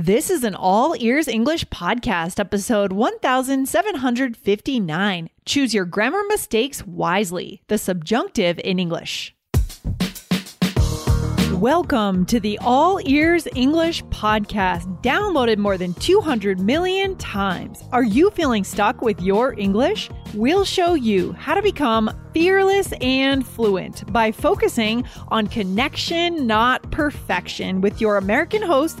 This is an All Ears English podcast, episode 1759. Choose your grammar mistakes wisely, the subjunctive in English. Welcome to the All Ears English podcast, downloaded more than 200 million times. Are you feeling stuck with your English? We'll show you how to become fearless and fluent by focusing on connection, not perfection, with your American host.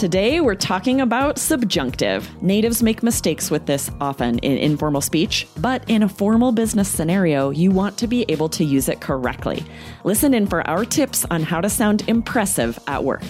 Today, we're talking about subjunctive. Natives make mistakes with this often in informal speech, but in a formal business scenario, you want to be able to use it correctly. Listen in for our tips on how to sound impressive at work.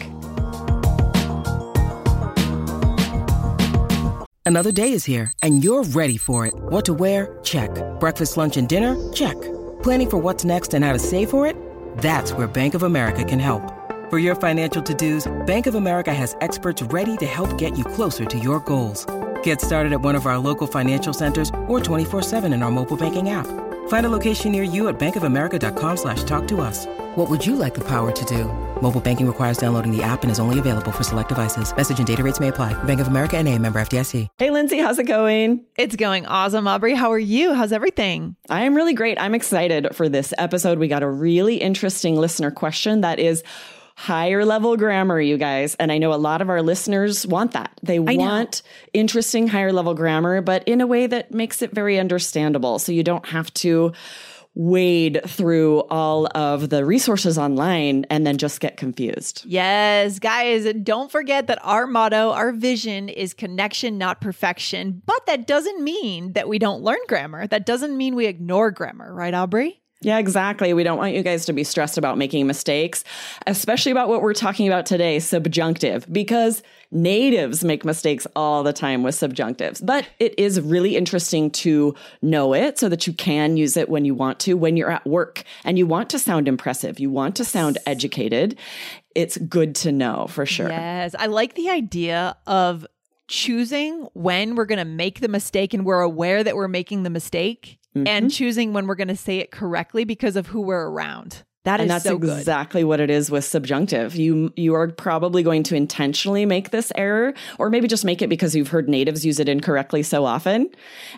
Another day is here, and you're ready for it. What to wear? Check. Breakfast, lunch, and dinner? Check. Planning for what's next and how to save for it? That's where Bank of America can help. For your financial to-dos, Bank of America has experts ready to help get you closer to your goals. Get started at one of our local financial centers or 24-7 in our mobile banking app. Find a location near you at bankofamerica.com slash talk to us. What would you like the power to do? Mobile banking requires downloading the app and is only available for select devices. Message and data rates may apply. Bank of America and a member FDIC. Hey, Lindsay, how's it going? It's going awesome, Aubrey. How are you? How's everything? I am really great. I'm excited for this episode. We got a really interesting listener question that is higher level grammar, you guys. And I know a lot of our listeners want that. They want interesting higher level grammar, but in a way that makes it very understandable. So you don't have to wade through all of the resources online and then just get confused. Yes, guys, don't forget that our motto, our vision is connection, not perfection. But that doesn't mean that we don't learn grammar. That doesn't mean we ignore grammar, right, Aubrey? Yeah, exactly. We don't want you guys to be stressed about making mistakes, especially about what we're talking about today, subjunctive, because natives make mistakes all the time with subjunctives. But it is really interesting to know it so that you can use it when you want to, when you're at work and you want to sound impressive, you want to sound educated. It's good to know for sure. Yes. I like the idea of choosing when we're going to make the mistake and we're aware that we're making the mistake mm-hmm. and choosing when we're going to say it correctly because of who we're around. That and is that's so exactly what it is with subjunctive. You you are probably going to intentionally make this error, or maybe just make it because you've heard natives use it incorrectly so often,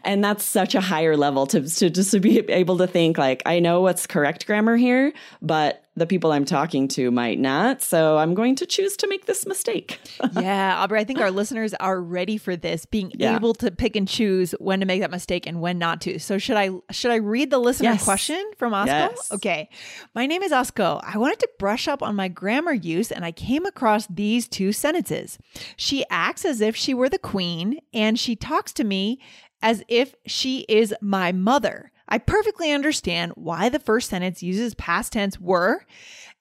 and that's such a higher level to to just to be able to think like I know what's correct grammar here, but the people I'm talking to might not. So I'm going to choose to make this mistake. yeah, Aubrey, I think our listeners are ready for this, being yeah. able to pick and choose when to make that mistake and when not to. So should I should I read the listener yes. question from Osco? Yes. Okay. My name is Osco. I wanted to brush up on my grammar use and I came across these two sentences. She acts as if she were the queen and she talks to me as if she is my mother. I perfectly understand why the first sentence uses past tense were,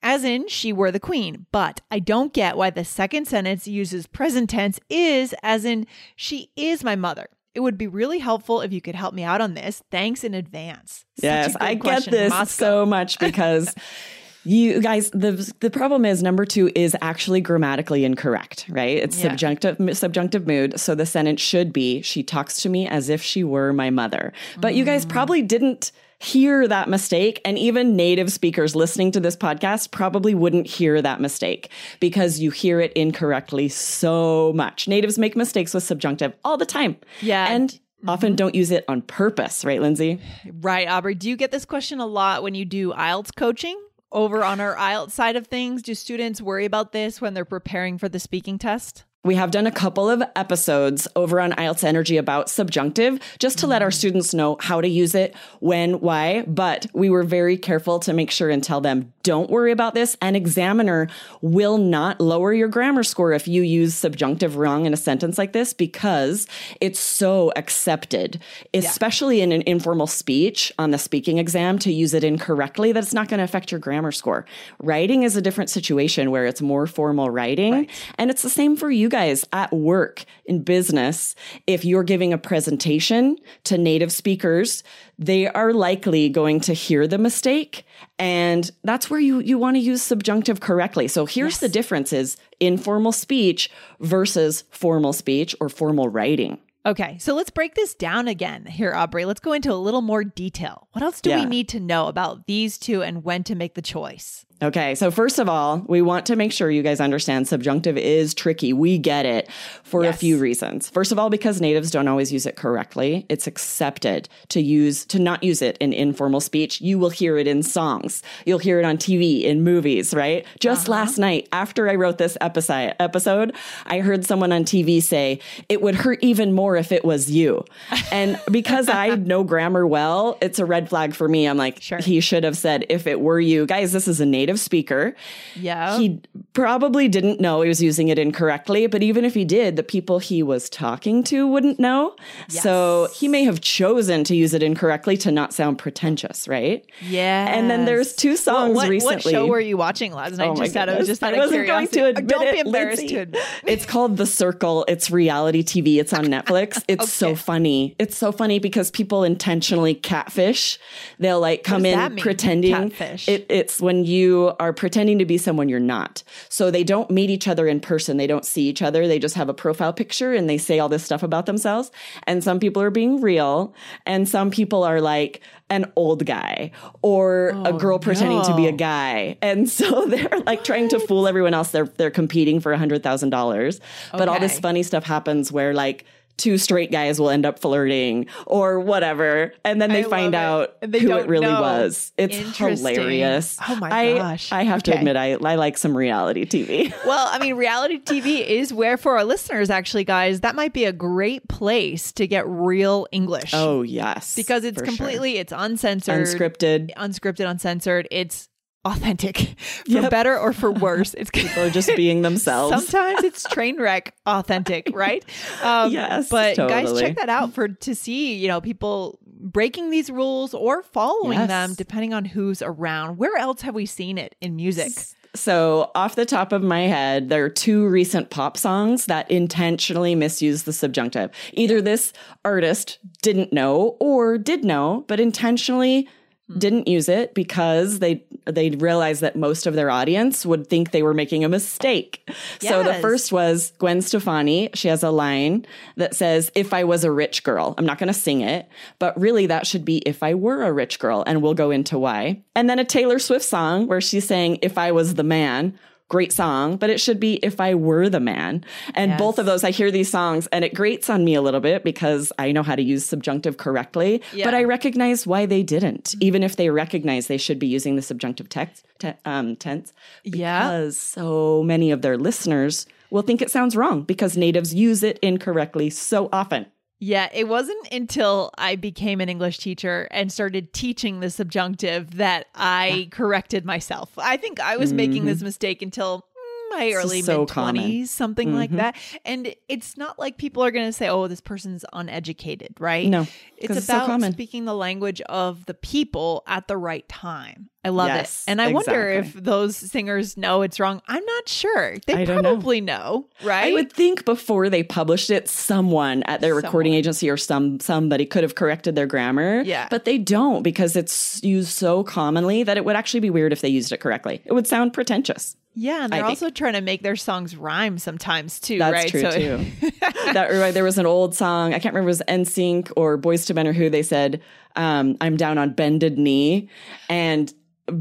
as in she were the queen, but I don't get why the second sentence uses present tense is, as in she is my mother. It would be really helpful if you could help me out on this. Thanks in advance. Such yes, I get this so much because You guys, the the problem is number two is actually grammatically incorrect, right? It's yeah. subjunctive subjunctive mood. So the sentence should be, she talks to me as if she were my mother. But mm. you guys mm. probably didn't hear that mistake. And even native speakers listening to this podcast probably wouldn't hear that mistake because you hear it incorrectly so much. Natives make mistakes with subjunctive all the time. Yeah. And often mm-hmm. don't use it on purpose, right, Lindsay? Right, Aubrey. Do you get this question a lot when you do IELTS coaching? Over on our IELTS side of things, do students worry about this when they're preparing for the speaking test? We have done a couple of episodes over on IELTS Energy about subjunctive just to let our students know how to use it, when, why. But we were very careful to make sure and tell them, don't worry about this. An examiner will not lower your grammar score if you use subjunctive wrong in a sentence like this because it's so accepted, especially yeah. in an informal speech on the speaking exam to use it incorrectly that it's not going to affect your grammar score. Writing is a different situation where it's more formal writing. Right. And it's the same for you guys at work, in business. If you're giving a presentation to native speakers, they are likely going to hear the mistake. And that's where you, you want to use subjunctive correctly. So here's yes. the difference is informal speech versus formal speech or formal writing. Okay, so let's break this down again here, Aubrey. Let's go into a little more detail. What else do yeah. we need to know about these two and when to make the choice? Okay, so first of all, we want to make sure you guys understand subjunctive is tricky. We get it for yes. a few reasons. First of all, because natives don't always use it correctly. It's accepted to use to not use it in informal speech. You will hear it in songs. You'll hear it on TV, in movies, right? Just uh-huh. last night, after I wrote this episode, episode, I heard someone on TV say, "It would hurt even more if it was you." And because I know grammar well, it's a red flag for me. I'm like, sure. he should have said, "If it were you." Guys, this is a native native speaker. Yeah. He probably didn't know he was using it incorrectly, but even if he did, the people he was talking to wouldn't know. Yes. So he may have chosen to use it incorrectly to not sound pretentious, right? Yeah. And then there's two songs what, recently. What show were you watching last night? Oh just out of just out of curiosity. Going to admit Don't it, be embarrassed Lindsay. to admit. It's called The Circle. It's reality TV. It's on Netflix. It's okay. so funny. It's so funny because people intentionally catfish. They'll like come in pretending. Catfish. It, it's when you are pretending to be someone you're not. So they don't meet each other in person. They don't see each other. They just have a profile picture and they say all this stuff about themselves. And some people are being real and some people are like an old guy or oh, a girl pretending no. to be a guy. And so they're like trying to fool everyone else. They're they're competing for a hundred thousand dollars. But all this funny stuff happens where like two straight guys will end up flirting or whatever. And then they I find out they who it really know. was. It's hilarious. Oh my I, gosh. I have okay. to admit, I, I like some reality TV. well, I mean, reality TV is where, for our listeners, actually, guys, that might be a great place to get real English. Oh, yes. Because it's completely, sure. it's uncensored, unscripted, unscripted, uncensored. It's authentic for yep. better or for worse. It's people are just being themselves. Sometimes it's train wreck authentic, right? Um, yes, but totally. guys, check that out for to see you know people breaking these rules or following yes. them depending on who's around. Where else have we seen it in music? So, off the top of my head, there are two recent pop songs that intentionally misuse the subjunctive. Either this artist didn't know or did know, but intentionally Mm-hmm. didn't use it because they they realized that most of their audience would think they were making a mistake. Yes. So the first was Gwen Stefani. She has a line that says, "If I was a rich girl." I'm not going to sing it, but really that should be "If I were a rich girl," and we'll go into why. And then a Taylor Swift song where she's saying, "If I was the man." Great song, but it should be If I Were the Man. And yes. both of those, I hear these songs and it grates on me a little bit because I know how to use subjunctive correctly, yeah. but I recognize why they didn't, mm-hmm. even if they recognize they should be using the subjunctive text, te- um, tense. Because yeah. so many of their listeners will think it sounds wrong because natives use it incorrectly so often. Yeah, it wasn't until I became an English teacher and started teaching the subjunctive that I corrected myself. I think I was mm-hmm. making this mm-hmm. mistake until my early so mid 20s, something mm-hmm. like that. And it's not like people are going to say, oh, this person's uneducated, right? No. It's about so speaking the language of the people at the right time. I love yes, it. And I exactly. wonder if those singers know it's wrong. I'm not sure. They probably know. know. right? I would think before they published it, someone at their someone. recording agency or some somebody could have corrected their grammar. Yeah. But they don't because it's used so commonly that it would actually be weird if they used it correctly. It would sound pretentious. Yeah, and they're I also think. trying to make their songs rhyme sometimes too, That's right? true so- too. that there was an old song, I can't remember if it was NSYNC or Boyz II Men or who they said, um, I'm down on bended knee. And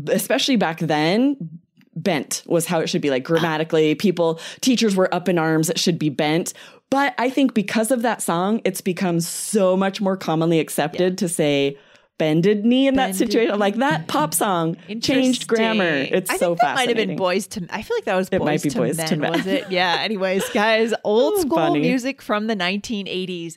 especially back then, bent was how it should be like grammatically. People, teachers were up in arms, it should be bent. But I think because of that song, it's become so much more commonly accepted yeah. to say bended knee in bended that situation. Like that pop song changed grammar. It's I so think that might have been boys to. I feel like that was it might be to boys men, to men. Was it? Yeah. Anyways, guys, old school Funny. music from the 1980s.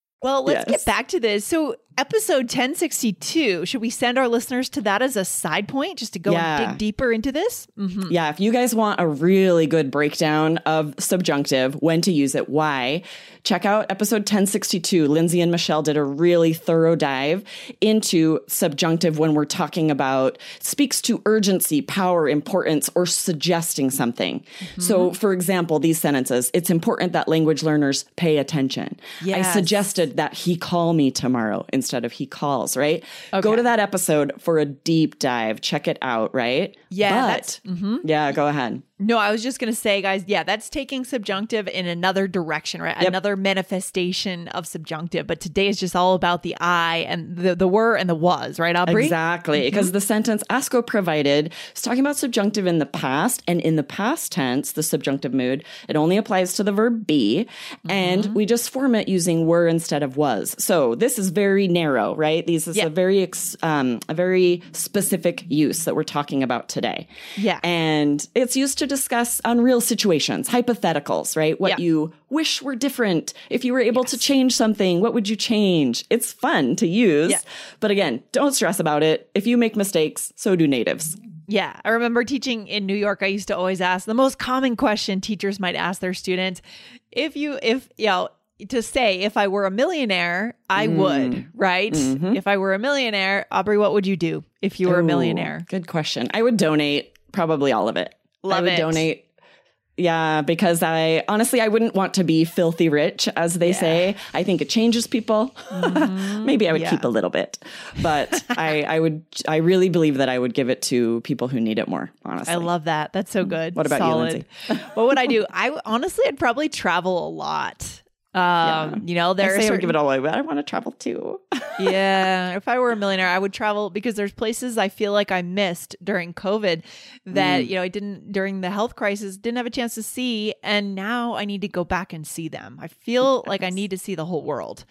Well, let's yes. get back to this. So, episode 1062, should we send our listeners to that as a side point just to go yeah. and dig deeper into this? Mm-hmm. Yeah, if you guys want a really good breakdown of subjunctive, when to use it, why, check out episode 1062. Lindsay and Michelle did a really thorough dive into subjunctive when we're talking about speaks to urgency, power, importance, or suggesting something. Mm-hmm. So, for example, these sentences, it's important that language learners pay attention. Yes. I suggested that he call me tomorrow instead of he calls, right? Okay. Go to that episode for a deep dive. Check it out, right? Yeah. But, mm-hmm. yeah, go ahead. No, I was just going to say, guys, yeah, that's taking subjunctive in another direction, right? Yep. Another manifestation of subjunctive. But today is just all about the I and the, the were and the was, right, Aubrey? Exactly. Because mm-hmm. the sentence Osco provided is talking about subjunctive in the past. And in the past tense, the subjunctive mood, it only applies to the verb be. Mm-hmm. And we just form it using were instead of was. So this is very narrow, right? This is a very, um, a very specific use that we're talking about today. Yeah. And it's used to discuss unreal situations, hypotheticals, right? What yeah. you wish were different. If you were able yes. to change something, what would you change? It's fun to use. Yeah. But again, don't stress about it. If you make mistakes, so do natives. Yeah, I remember teaching in New York. I used to always ask the most common question teachers might ask their students: if you, if you know, to say if I were a millionaire, I mm. would, right? Mm-hmm. If I were a millionaire, Aubrey, what would you do if you were Ooh, a millionaire? Good question. I would donate probably all of it. Love I would it. donate. Yeah, because I honestly I wouldn't want to be filthy rich, as they yeah. say. I think it changes people. Mm-hmm. Maybe I would yeah. keep a little bit, but I, I would. I really believe that I would give it to people who need it more. Honestly, I love that. That's so good. What about Solid. you, Lindsay? what would I do? I honestly, I'd probably travel a lot. Um, yeah. you know, there I say certain... I would give it all away, but I want to travel too. yeah, if I were a millionaire, I would travel because there's places I feel like I missed during COVID that mm. you know I didn't during the health crisis didn't have a chance to see, and now I need to go back and see them. I feel yes. like I need to see the whole world.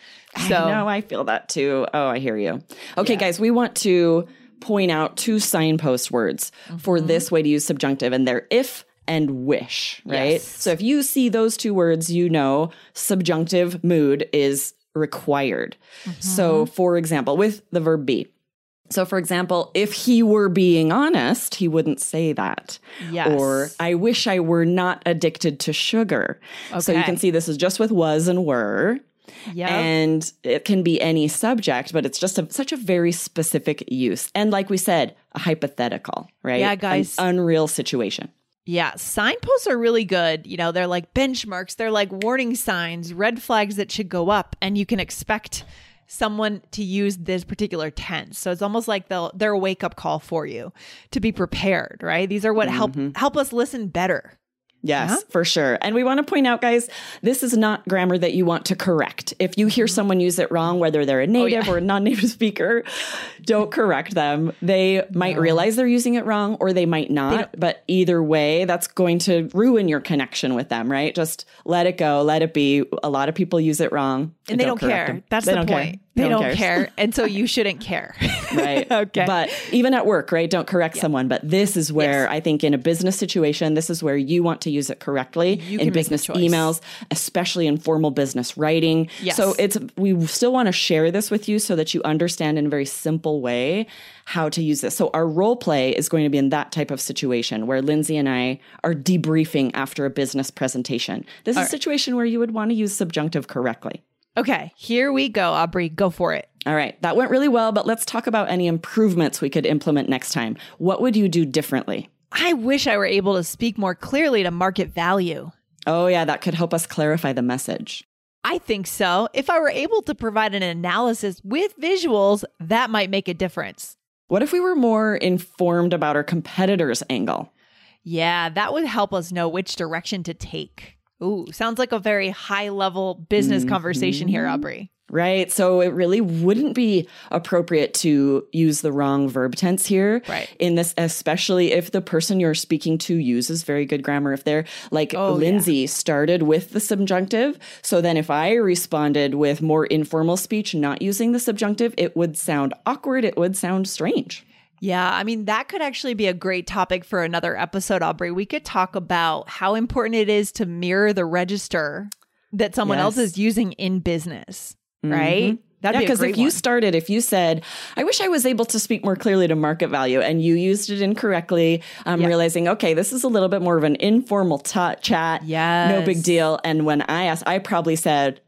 So no, I feel that too. Oh, I hear you. Okay, yeah. guys, we want to point out two signpost words mm-hmm. for this way to use subjunctive, and they're if and wish, right? Yes. So if you see those two words, you know subjunctive mood is required. Mm-hmm. So for example, with the verb be. So for example, if he were being honest, he wouldn't say that. Yes. Or I wish I were not addicted to sugar. Okay. So you can see this is just with was and were. Yep. And it can be any subject, but it's just a, such a very specific use. And like we said, a hypothetical, right? Yeah, guys. An unreal situation. Yeah, signposts are really good. You know, they're like benchmarks, they're like warning signs, red flags that should go up, and you can expect someone to use this particular tense. So it's almost like they'll they're a wake up call for you to be prepared, right? These are what help mm-hmm. help us listen better. Yes, yeah. for sure. And we want to point out, guys, this is not grammar that you want to correct. If you hear mm-hmm. someone use it wrong, whether they're a native oh, yeah. or a non native speaker, don't correct them. They might no. realize they're using it wrong or they might not. They but either way, that's going to ruin your connection with them, right? Just let it go, let it be. A lot of people use it wrong. And they don't, don't care. Them. That's they the point. Care. They don't, don't care. And so you shouldn't care. right. okay. But even at work, right? Don't correct yeah. someone. But this is where yes. I think in a business situation, this is where you want to use it correctly you in business emails, especially in formal business writing. Yes. So it's, we still want to share this with you so that you understand in a very simple way how to use this. So our role play is going to be in that type of situation where Lindsay and I are debriefing after a business presentation. This All is a situation where you would want to use subjunctive correctly. Okay, here we go, Aubrey. Go for it. All right, that went really well, but let's talk about any improvements we could implement next time. What would you do differently? I wish I were able to speak more clearly to market value. Oh, yeah, that could help us clarify the message. I think so. If I were able to provide an analysis with visuals, that might make a difference. What if we were more informed about our competitor's angle? Yeah, that would help us know which direction to take. Ooh, sounds like a very high level business mm-hmm. conversation here, Aubrey. Right. So it really wouldn't be appropriate to use the wrong verb tense here. Right. In this, especially if the person you're speaking to uses very good grammar. If they're like oh, Lindsay yeah. started with the subjunctive. So then if I responded with more informal speech, not using the subjunctive, it would sound awkward. It would sound strange. Yeah, I mean, that could actually be a great topic for another episode, Aubrey. We could talk about how important it is to mirror the register that someone yes. else is using in business, mm-hmm. right? That'd yeah, because if you started, if you said, I wish I was able to speak more clearly to market value, and you used it incorrectly, I'm yep. realizing, okay, this is a little bit more of an informal t- chat. Yeah. No big deal. And when I asked, I probably said,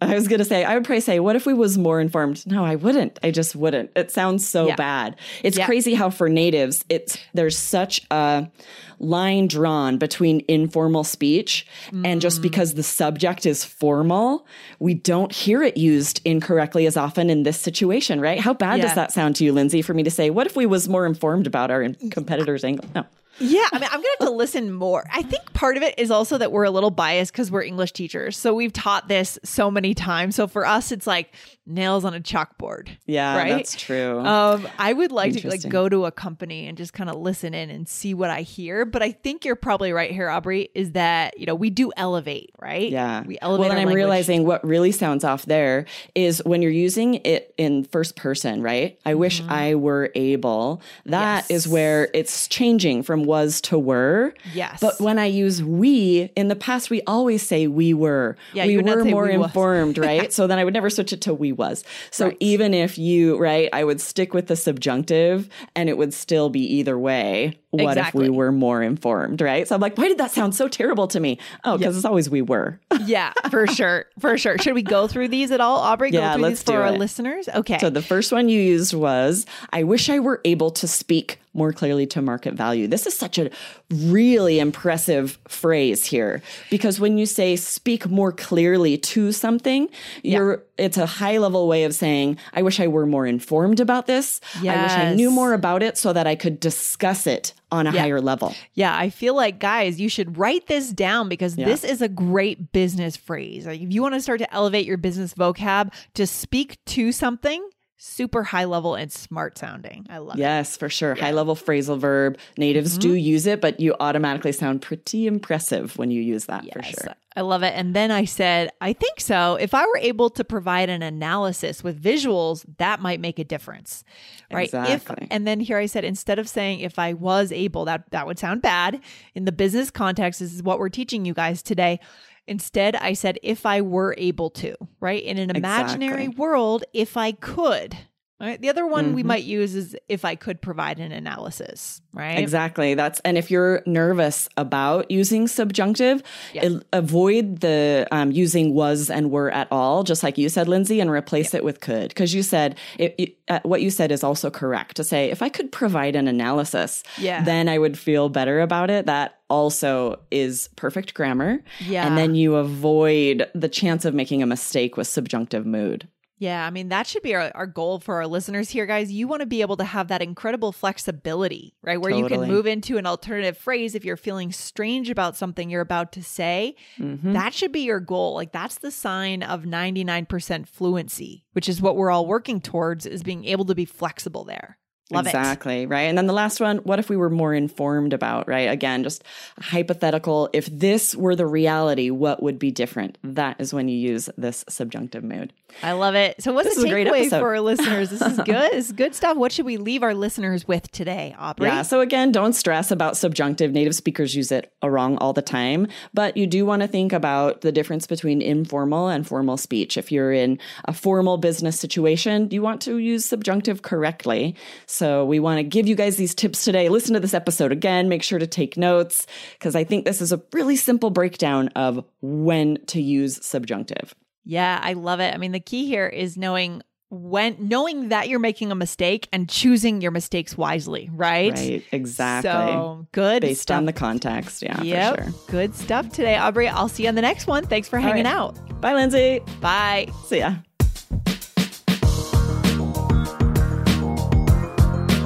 I was going to say, I would probably say, what if we was more informed? No, I wouldn't. I just wouldn't. It sounds so yeah. bad. It's yeah. crazy how for natives, it's, there's such a line drawn between informal speech mm. and just mm. because the subject is formal, we don't hear it used incorrectly as often in this situation, right? How bad yeah. does that sound to you, Lindsay, for me to say, what if we was more informed about our competitors' angle? No. Yeah, I mean, I'm to have to listen more. I think part of it is also that we're a little biased because we're English teachers. So we've taught this so many times. So for us, it's like nails on a chalkboard. Yeah, right? that's true. Um, I would like to like go to a company and just kind of listen in and see what I hear. But I think you're probably right here, Aubrey, is that, you know, we do elevate, right? Yeah. We elevate. Well, and I'm language. realizing what really sounds off there is when you're using it in first person, right? I mm-hmm. wish I were able. That yes. is where it's changing from was to were. Yes. But when I use we, in the past, we always say we were. Yeah, we were more we informed, right? so then I would never switch it to we was. So right. even if you, right, I would stick with the subjunctive and it would still be either way. What exactly. if we were more informed, right? So I'm like, why did that sound so terrible to me? Oh, because it's always we were. yeah, for sure. For sure. Should we go through these at all, Aubrey? Go yeah, through let's these for our it. listeners? Okay. So the first one you used was I wish I were able to speak more clearly to market value. This is such a really impressive phrase here because when you say speak more clearly to something, yeah. you're it's a high level way of saying I wish I were more informed about this. Yes. I wish I knew more about it so that I could discuss it on a yeah. higher level. Yeah, I feel like guys, you should write this down because yeah. this is a great business phrase. Like if you want to start to elevate your business vocab to speak to something, super high level and smart sounding. I love yes, it. Yes, for sure. Yeah. High level phrasal verb. Natives mm-hmm. do use it, but you automatically sound pretty impressive when you use that yes, for sure. I love it. And then I said, I think so. If I were able to provide an analysis with visuals, that might make a difference. Right. Exactly. If, and then here I said, instead of saying if I was able, that that would sound bad. In the business context, this is what we're teaching you guys today. Instead, I said, if I were able to, right? In an imaginary exactly. world, if I could. Right. The other one mm-hmm. we might use is if I could provide an analysis, right? Exactly. That's and if you're nervous about using subjunctive, yes. avoid the um, using was and were at all, just like you said, Lindsay, and replace it with could. Because you said it, it, uh, what you said is also correct. To say if I could provide an analysis, yeah. then I would feel better about it. That also is perfect grammar. Yeah. And then you avoid the chance of making a mistake with subjunctive mood. Yeah, I mean, that should be our, our goal for our listeners here, guys. You want to be able to have that incredible flexibility, right? Where totally. you can move into an alternative phrase if you're feeling strange about something you're about to say. Mm-hmm. That should be your goal. Like, that's the sign of 99% fluency, which is what we're all working towards, is being able to be flexible there. Love exactly, it. right? And then the last one, what if we were more informed about, right? Again, just hypothetical. If this were the reality, what would be different? That is when you use this subjunctive mood. I love it. So what's this the takeaway for our listeners? This is good. This is good stuff. What should we leave our listeners with today, Aubrey? Yeah. So again, don't stress about subjunctive. Native speakers use it wrong all the time, but you do want to think about the difference between informal and formal speech. If you're in a formal business situation, you want to use subjunctive correctly. So we want to give you guys these tips today. Listen to this episode again. Make sure to take notes because I think this is a really simple breakdown of when to use subjunctive. Yeah, I love it. I mean, the key here is knowing when knowing that you're making a mistake and choosing your mistakes wisely, right? Right, exactly. So good. Based stuff. on the context. Yeah, yep. for sure. Good stuff today, Aubrey. I'll see you on the next one. Thanks for hanging right. out. Bye, Lindsay. Bye. See ya.